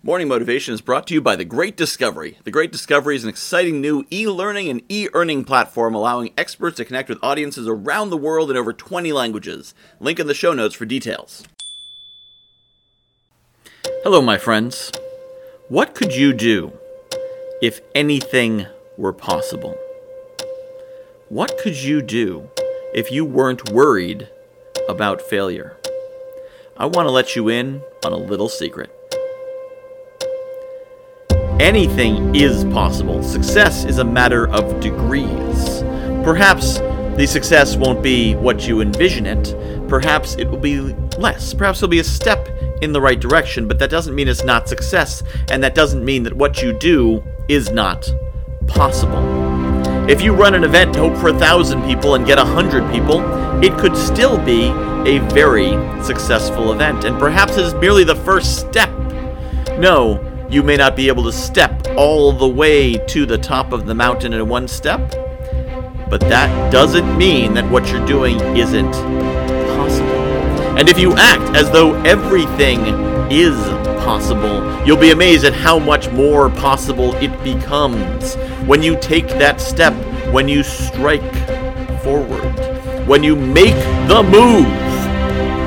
Morning Motivation is brought to you by The Great Discovery. The Great Discovery is an exciting new e learning and e earning platform allowing experts to connect with audiences around the world in over 20 languages. Link in the show notes for details. Hello, my friends. What could you do if anything were possible? What could you do if you weren't worried about failure? I want to let you in on a little secret. Anything is possible. Success is a matter of degrees. Perhaps the success won't be what you envision it. Perhaps it will be less. Perhaps it'll be a step in the right direction, but that doesn't mean it's not success, and that doesn't mean that what you do is not possible. If you run an event and hope for a thousand people and get a hundred people, it could still be a very successful event, and perhaps it is merely the first step. No, you may not be able to step all the way to the top of the mountain in one step, but that doesn't mean that what you're doing isn't possible. And if you act as though everything is possible, you'll be amazed at how much more possible it becomes when you take that step, when you strike forward, when you make the move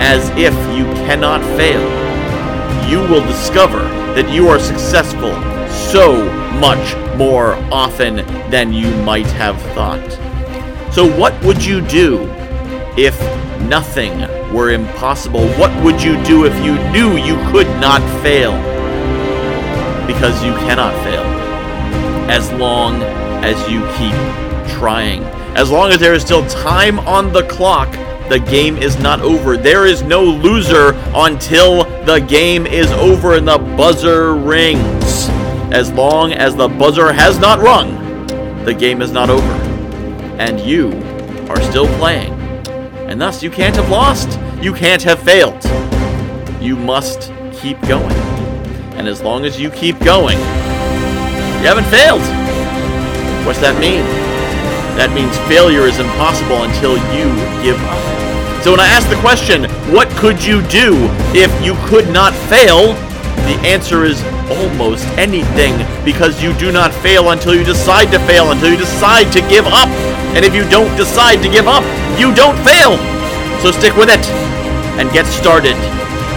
as if you cannot fail you will discover that you are successful so much more often than you might have thought. So, what would you do if nothing were impossible? What would you do if you knew you could not fail? Because you cannot fail. As long as you keep trying. As long as there is still time on the clock the game is not over. There is no loser until the game is over and the buzzer rings. As long as the buzzer has not rung, the game is not over. And you are still playing. And thus, you can't have lost. You can't have failed. You must keep going. And as long as you keep going, you haven't failed. What's that mean? That means failure is impossible until you give up. So when I ask the question, what could you do if you could not fail? The answer is almost anything because you do not fail until you decide to fail, until you decide to give up. And if you don't decide to give up, you don't fail. So stick with it and get started.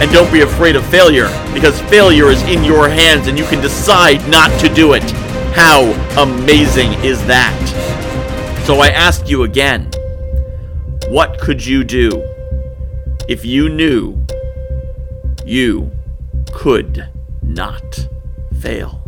And don't be afraid of failure because failure is in your hands and you can decide not to do it. How amazing is that? So I ask you again what could you do if you knew you could not fail?